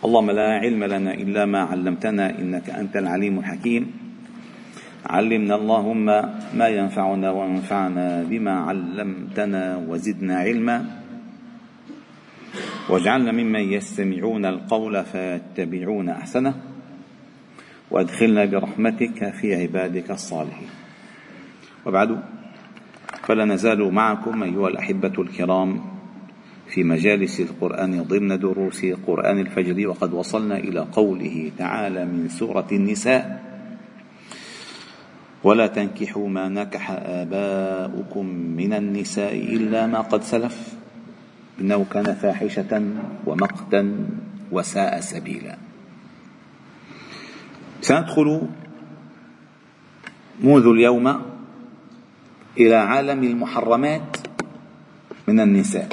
اللهم لا علم لنا إلا ما علمتنا إنك أنت العليم الحكيم. علمنا اللهم ما ينفعنا وانفعنا بما علمتنا وزدنا علما. واجعلنا ممن يستمعون القول فيتبعون أحسنه. وادخلنا برحمتك في عبادك الصالحين. وبعد فلا نزال معكم أيها الأحبة الكرام. في مجالس القرآن ضمن دروس قرآن الفجر وقد وصلنا إلى قوله تعالى من سورة النساء ولا تنكحوا ما نكح آباؤكم من النساء إلا ما قد سلف. إنه كان فاحشة ومقتا وساء سبيلا. سندخل منذ اليوم إلى عالم المحرمات من النساء.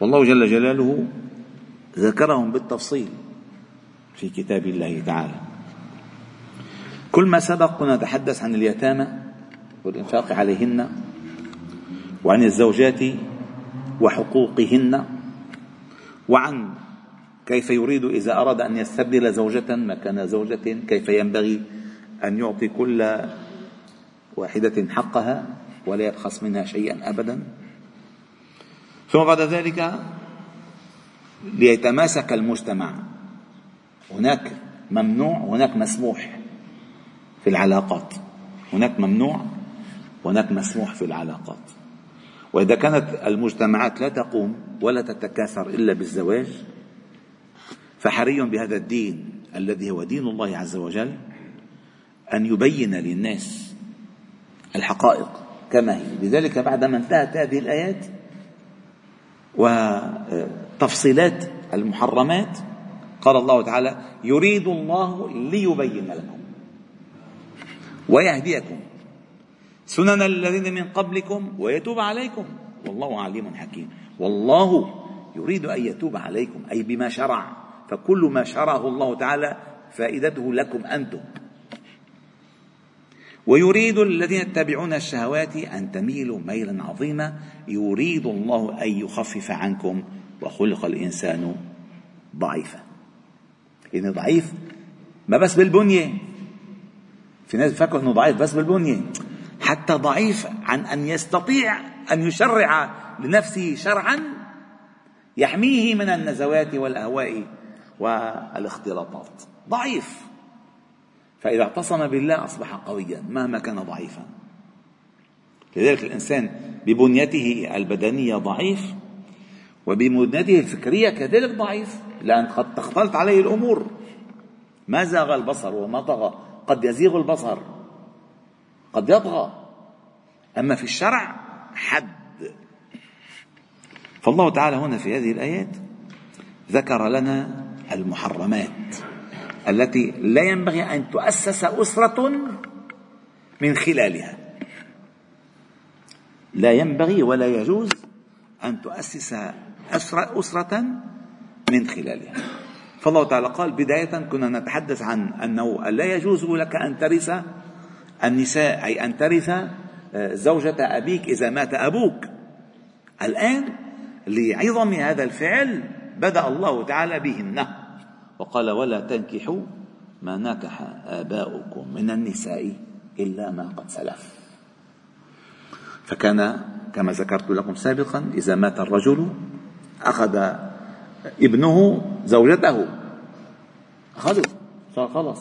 والله جل جلاله ذكرهم بالتفصيل في كتاب الله تعالى. كل ما سبق كنا نتحدث عن اليتامى والإنفاق عليهن وعن الزوجات وحقوقهن وعن كيف يريد إذا أراد أن يستبدل زوجة مكان زوجة كيف ينبغي أن يعطي كل واحدة حقها ولا يبخس منها شيئا أبدا. ثم بعد ذلك ليتماسك المجتمع. هناك ممنوع وهناك مسموح في العلاقات. هناك ممنوع وهناك مسموح في العلاقات. وإذا كانت المجتمعات لا تقوم ولا تتكاثر إلا بالزواج فحري بهذا الدين الذي هو دين الله عز وجل أن يبين للناس الحقائق كما هي. لذلك بعدما انتهت هذه الآيات وتفصيلات المحرمات قال الله تعالى يريد الله ليبين لكم ويهديكم سنن الذين من قبلكم ويتوب عليكم. والله عليم حكيم. والله يريد أن يتوب عليكم أي بما شرع. فكل ما شرعه الله تعالى فائدته لكم أنتم. ويريد الذين يتبعون الشهوات أن تميلوا ميلا عظيما يريد الله أن يخفف عنكم وخلق الإنسان ضعيفا. يعني ضعيف ما بس بالبنية. في ناس بفكروا أنه ضعيف بس بالبنية. حتى ضعيف عن أن يستطيع أن يشرع لنفسه شرعا يحميه من النزوات والأهواء والاختلاطات. ضعيف. فإذا اعتصم بالله أصبح قويا مهما كان ضعيفا. لذلك الإنسان ببنيته البدنية ضعيف وببنيته الفكرية كذلك ضعيف لأن قد تختلط عليه الأمور. ما زاغ البصر وما طغى قد يزيغ البصر قد يطغى. أما في الشرع حد. فالله تعالى هنا في هذه الآيات ذكر لنا المحرمات. التي لا ينبغي أن تؤسس أسرة من خلالها. لا ينبغي ولا يجوز أن تؤسس اسره من خلالها. فالله تعالى قال بداية كنا نتحدث عن أنه لا يجوز لك أن ترث النساء أي أن ترث آه، زوجة أبيك إذا مات أبوك. الآن لعظم هذا الفعل بدأ الله تعالى بهن. وقال ولا تنكحوا ما نكح آباؤكم من النساء إلا ما قد سلف. فكان كما ذكرت لكم سابقا إذا مات الرجل أخذ ابنه زوجته. أخذه صار خلص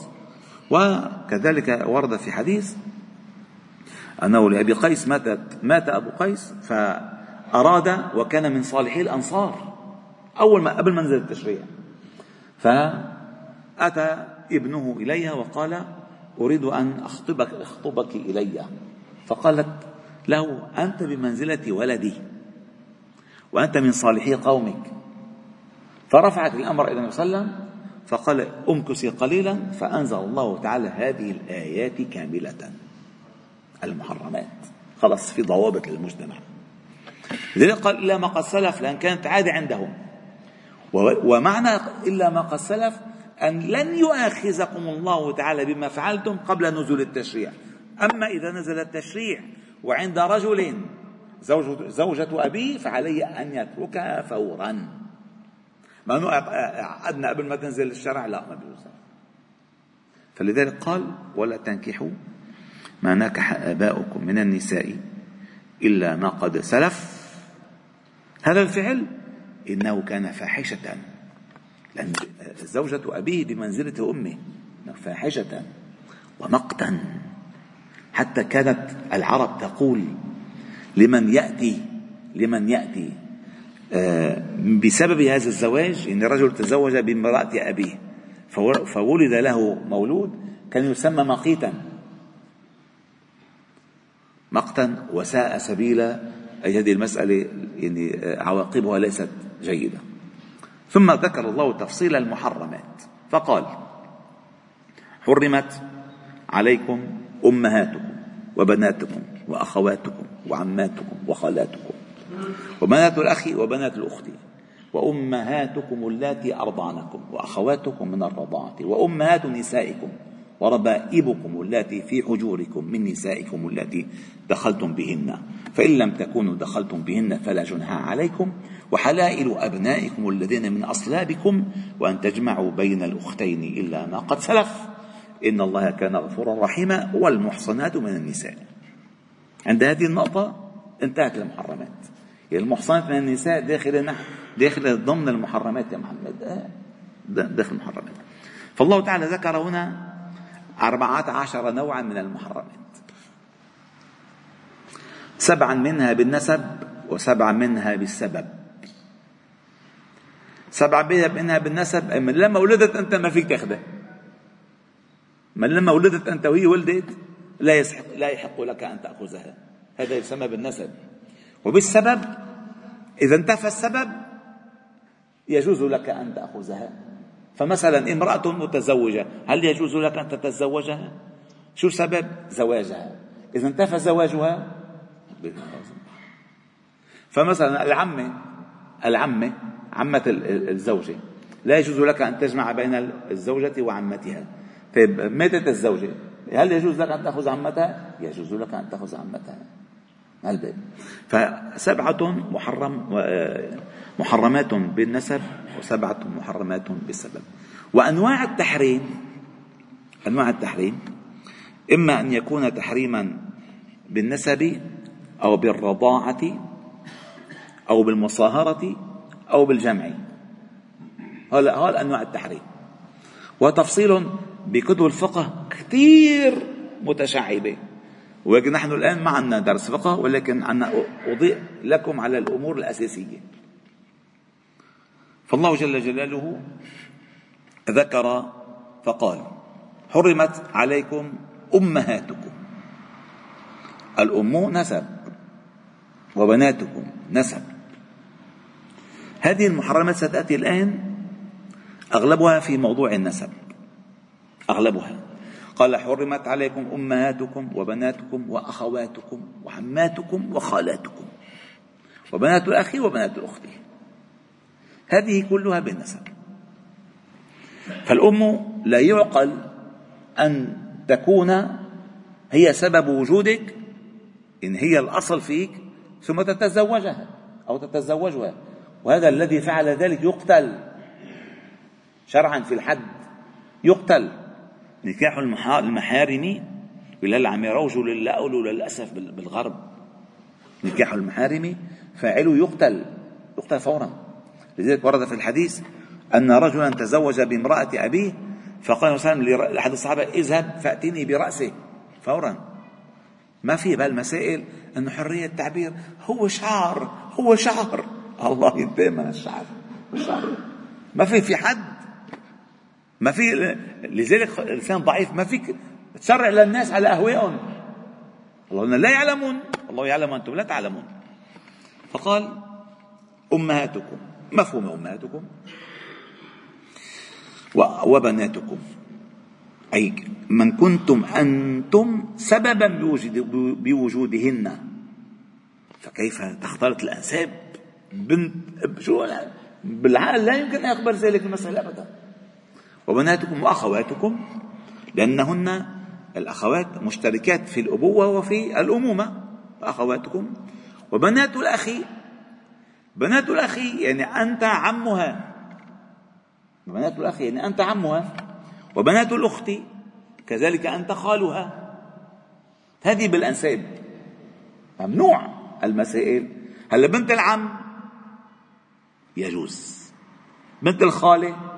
وكذلك ورد في حديث أنه لأبي قيس مات مات أبو قيس فأراد وكان من صالحي الأنصار. أول ما قبل منزل التشريع. فأتى ابنه إليها وقال أريد أن أخطبك أخطبك إلي. فقالت له أنت بمنزلة ولدي وأنت من صالحي قومك. فرفعت الأمر إلى النبي صلى الله عليه وسلم فقال امكسي قليلا فأنزل الله تعالى هذه الآيات كاملة. المحرمات. خلص في ضوابط للمجتمع. لذلك قال إلا ما قد سلف لأن كانت عادة عندهم. ومعنى إلا ما قد سلف أن لن يؤاخذكم الله تعالى بما فعلتم قبل نزول التشريع. أما إذا نزل التشريع وعند رجل زوجة, زوجة أبيه فعليه أن يتركها فورا. ما انه عقدنا قبل ما تنزل الشرع؟ لا ما بيجوز فلذلك قال ولا تنكحوا ما نكح آباؤكم من النساء إلا ما قد سلف. هذا الفعل إنه كان فاحشة. لأن زوجة أبيه بمنزلة أمه فاحشة ومقتا. حتى كانت العرب تقول لمن يأتي لمن يأتي آه، بسبب هذا الزواج إن الرجل تزوج بامرأة أبيه. فولد له مولود كان يسمى مقيتا. مقتا وساء سبيلا أي هذه المسألة يعني عواقبها ليست جيدة. ثم ذكر الله تفصيل المحرمات. فقال حرمت عليكم أمهاتكم وبناتكم وأخواتكم وعماتكم وخالاتكم وبنات الأخ وبنات الأخت وأمهاتكم اللاتي أرضعنكم وأخواتكم من الرضاعة وأمهات نسائكم وربائبكم اللاتي في حجوركم من نسائكم اللاتي دخلتم بهن. فإن لم تكونوا دخلتم بهن فلا جناح عليكم وحلائل أبنائكم الذين من أصلابكم وأن تجمعوا بين الأختين إلا ما قد سلف. إن الله كان غفورا رحيما والمحصنات من النساء. عند هذه النقطة انتهت المحرمات. يعني المحصنات من النساء داخل داخل ضمن المحرمات يا محمد. آه، داخل المحرمات. فالله تعالى ذكر هنا أربعة عشر نوعا من المحرمات. سبعا منها بالنسب وسبعا منها بالسبب. سبعا منها بالنسب من لما ولدت أنت ما فيك تاخذها من لما ولدت أنت وهي ولدت لا يسحق لا يحق لك أن تأخذها. هذا يسمى بالنسب. وبالسبب إذا انتفى السبب يجوز لك أن تأخذها. فمثلا امرأة متزوجة هل يجوز لك أن تتزوجها؟ شو سبب زواجها؟ إذا انتفى زواجها؟ فمثلا العمة العمة عمة الزوجة لا يجوز لك أن تجمع بين الزوجة وعمتها. طيب ماتت الزوجة هل يجوز لك أن تأخذ عمتها؟ يجوز لك أن تأخذ عمتها. فسبعة محرم محرمات بالنسب وسبعة محرمات بالسبب. وأنواع التحريم أنواع التحريم إما أن يكون تحريما بالنسب أو بالرضاعة أو بالمصاهرة أو بالجمع. هذا أنواع التحريم. وتفصيل بكتب الفقه كثير متشعبة. ولكن نحن الآن ما عندنا درس فقه ولكن عندنا أضيء لكم على الأمور الأساسية. فالله جل جلاله ذكر فقال حرمت عليكم أمهاتكم. الأم نسب وبناتكم نسب. هذه المحرمات ستأتي الآن أغلبها في موضوع النسب. أغلبها. قال حرمت عليكم أمهاتكم وبناتكم وأخواتكم وعماتكم وخالاتكم وبنات الأخ وبنات الأخت هذه كلها بالنسب. فالأم لا يعقل أن تكون هي سبب وجودك إن هي الأصل فيك ثم تتزوجها أو تتزوجها. وهذا الذي فعل ذلك يقتل. شرعا في الحد يقتل. نكاح المحارم ولا عم يروجوا للأسف بالغرب. نكاح المحارم فاعله يقتل يقتل فورا. لذلك ورد في الحديث أن رجلا تزوج بامرأة أبيه فقال صلى الله عليه وسلم لأحد الصحابة اذهب فأتني برأسه فورا. ما في بالمسائل أنه حرية التعبير. هو شعر هو شعر. الله ينتهي من الشعر. ما في في حد. ما في لذلك الإنسان ضعيف. ما فيك تشرع للناس على أهوائهم. الله لا يعلمون. الله يعلم وأنتم لا تعلمون. فقال أمهاتكم. مفهوم أمهاتكم. وبناتكم. أي من كنتم أنتم سببا بوجود بوجودهن. فكيف تختلط الأنساب؟ بنت شو بالعقل لا يمكن أن يقبل ذلك المسألة ابدا. وبناتكم وأخواتكم لأنهن الأخوات مشتركات في الأبوة وفي الأمومة أخواتكم. وبنات الأخ بنات الأخ يعني أنت عمها. بنات الأخ يعني أنت عمها. وبنات الأخت كذلك أنت خالها. هذه بالأنساب. ممنوع المسائل. هلا بنت العم يجوز. بنت الخالة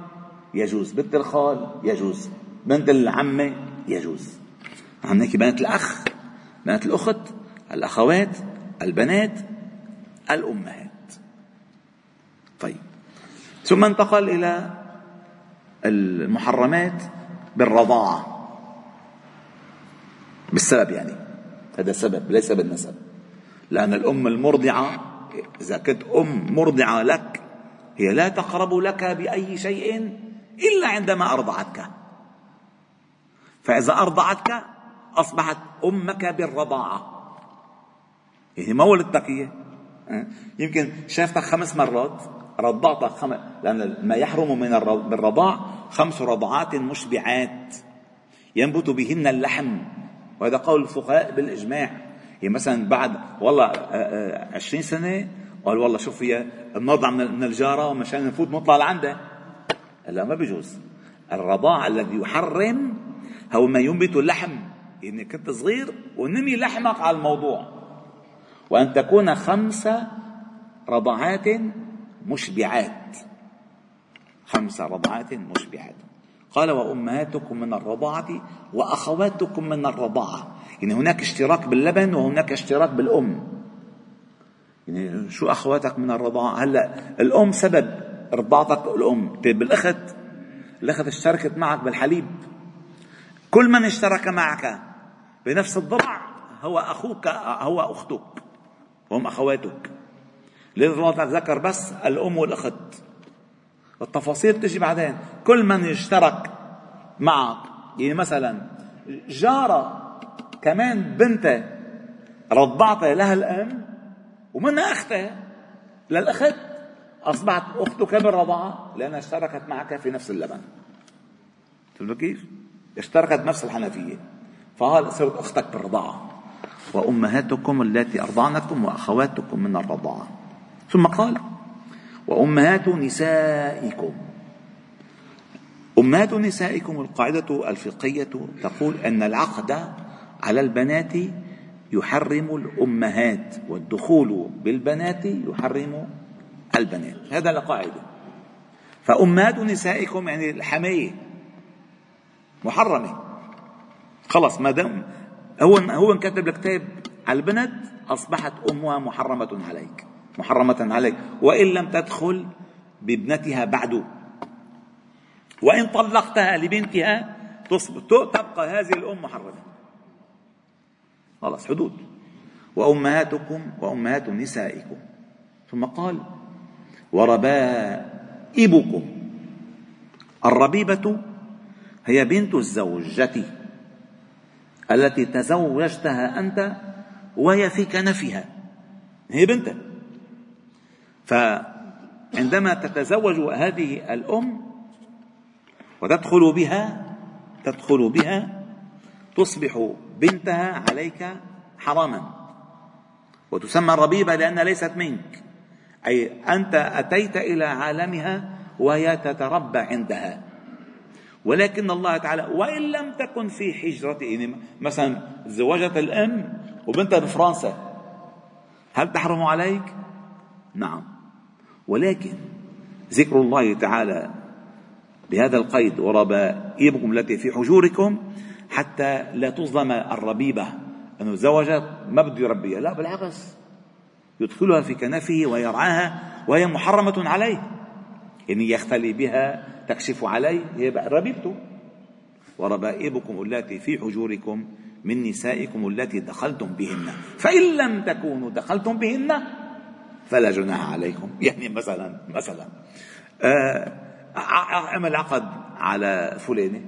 يجوز بنت الخال يجوز بنت العمة يجوز. عم نحكي بنات الأخ بنات الأخت الأخوات البنات الأمهات. طيب. ثم انتقل إلى المحرمات بالرضاعة. بالسبب يعني. هذا سبب ليس بالنسب. لأن الأم المرضعة إذا كنت أم مرضعة لك هي لا تقرب لك بأي شيء إلا عندما أرضعتك. فإذا أرضعتك أصبحت أمك بالرضاعة. يعني ما ولدتك هي يمكن شافتك خمس مرات رضعتك خم... لأن ما يحرم من الر... بالرضاع خمس رضعات مشبعات ينبت بهن اللحم. وهذا قول الفقهاء بالإجماع. يعني مثلا بعد والله عشرين سنة قال والله شوف هي بنرضع من الجارة ومشان نفوت نطلع لعندها. لا ما بيجوز. الرضاع الذي يحرم هو ما ينبت اللحم. يعني كنت صغير ونمي لحمك على الموضوع. وأن تكون خمس رضعات مشبعات. خمس رضعات مشبعات. قال وأمهاتكم من الرضاعة وأخواتكم من الرضاعة. يعني هناك اشتراك باللبن وهناك اشتراك بالأم. يعني شو أخواتك من الرضاعة؟ هلا الأم سبب. رضاعتك الأم. طيب الأخت الأخت اشتركت معك بالحليب. كل من اشترك معك بنفس الضرع هو أخوك هو أختك وهم أخواتك. لذا الله ذكر بس الأم والأخت. التفاصيل تجي بعدين. كل من اشترك معك يعني مثلا جارة كمان بنتها رضعتها لها الأم ومنها أختها للأخت. أصبحت أختك بالرضاعة؟ لأنها اشتركت معك في نفس اللبن. فهمتوا كيف؟ اشتركت بنفس الحنفية. فهذا صارت أختك بالرضاعة. وأمهاتكم التي أرضعنكم وأخواتكم من الرضاعة. ثم قال وأمهات نسائكم. أمهات نسائكم القاعدة الفقهية تقول أن العقد على البنات يحرم الأمهات والدخول بالبنات يحرم البنات. هذا القاعدة فأمهات نسائكم يعني الحماية. محرمة. خلص ما دام هو هو كتب الكتاب على البنت أصبحت أمها محرمة عليك. محرمة عليك. وإن لم تدخل بابنتها بعد. وإن طلقتها لبنتها تبقى هذه الأم محرمة. خلاص حدود. وأمهاتكم وأمهات نسائكم. ثم قال وربائبكم. الربيبة هي بنت الزوجة التي تزوجتها أنت وهي في كنفها. هي بنتك فعندما تتزوج هذه الأم وتدخل بها تدخل بها تصبح بنتها عليك حراما. وتسمى الربيبة لأنها ليست منك. أي أنت أتيت إلى عالمها وهي تتربى عندها. ولكن الله تعالى وإن لم تكن في حجرة يعني مثلا زوجت الأم وبنتها بفرنسا هل تحرم عليك؟ نعم. ولكن ذكر الله تعالى بهذا القيد وربائبكم التي في حجوركم حتى لا تظلم الربيبة أنه زوجت ما بده يربيها لا بالعكس. يدخلها في كنفه ويرعاها وهي محرمة عليه. إن يختلي بها تكشف عليه هي ربيبته. وربائبكم التي في حجوركم من نسائكم التي دخلتم بهن. فإن لم تكونوا دخلتم بهن فلا جناح عليكم. يعني مثلا مثلا. آه عمل عقد على فلانة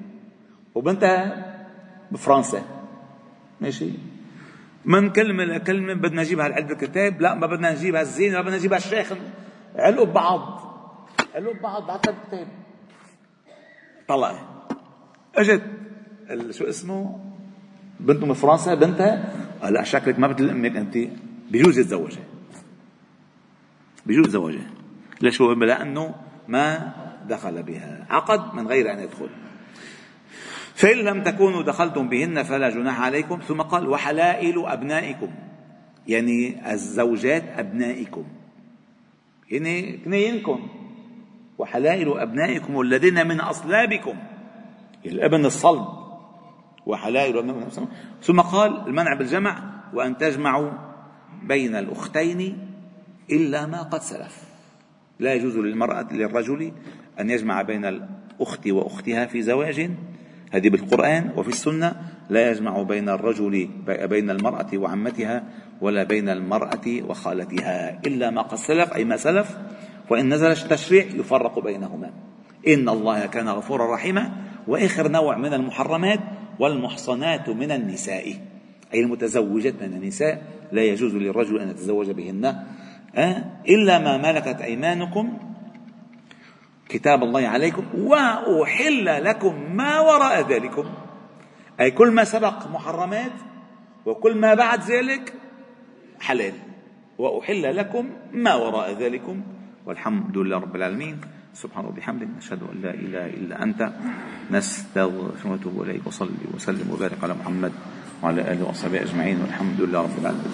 وبنتها بفرنسا. ماشي؟ من كلمة لكلمة بدنا نجيب هالعلبة الكتاب. لا ما بدنا نجيب هالزينة ما بدنا نجيب هالشيخ علقوا ببعض. علقوا ببعض بعد الكتاب. طلع. اجت شو اسمه؟ بنته من فرنسا بنتها. هلا شكلك ما مثل أمك أنت. بجوز يتزوجها بجوز زواجها ليش هو لأنه ما دخل بها. عقد من غير أن يدخل. فإن لم تكونوا دخلتم بهن فلا جناح عليكم. ثم قال وحلائل أبنائكم يعني الزوجات أبنائكم. يعني كنينكم وحلائل أبنائكم الذين من أصلابكم الأبن الصلب. وحلائل أبنائكم ثم قال المنع بالجمع وأن تجمعوا بين الأختين إلا ما قد سلف. لا يجوز للمرأة للرجل أن يجمع بين الأخت وأختها في زواج هذه بالقرآن وفي السنة لا يجمع بين الرجل بين المرأة وعمتها ولا بين المرأة وخالتها إلا ما قد سلف أي ما سلف. وإن نزل التشريع يفرق بينهما. إن الله كان غفورا رحيما. وآخر نوع من المحرمات والمحصنات من النساء. أي المتزوجات من النساء. لا يجوز للرجل أن يتزوج بهن. أه؟ إلا ما ملكت أيمانكم كتاب الله عليكم وأحل لكم ما وراء ذلكم. أي كل ما سبق محرمات وكل ما بعد ذلك حلال. وأحل لكم ما وراء ذلكم. والحمد لله رب العالمين. سبحانه وبحمدك نشهد أن لا إله إلا أنت. نستغفرك ونتوب إليك. وصلي وسلم وبارك على محمد وعلى آله وصحبه أجمعين. والحمد لله رب العالمين.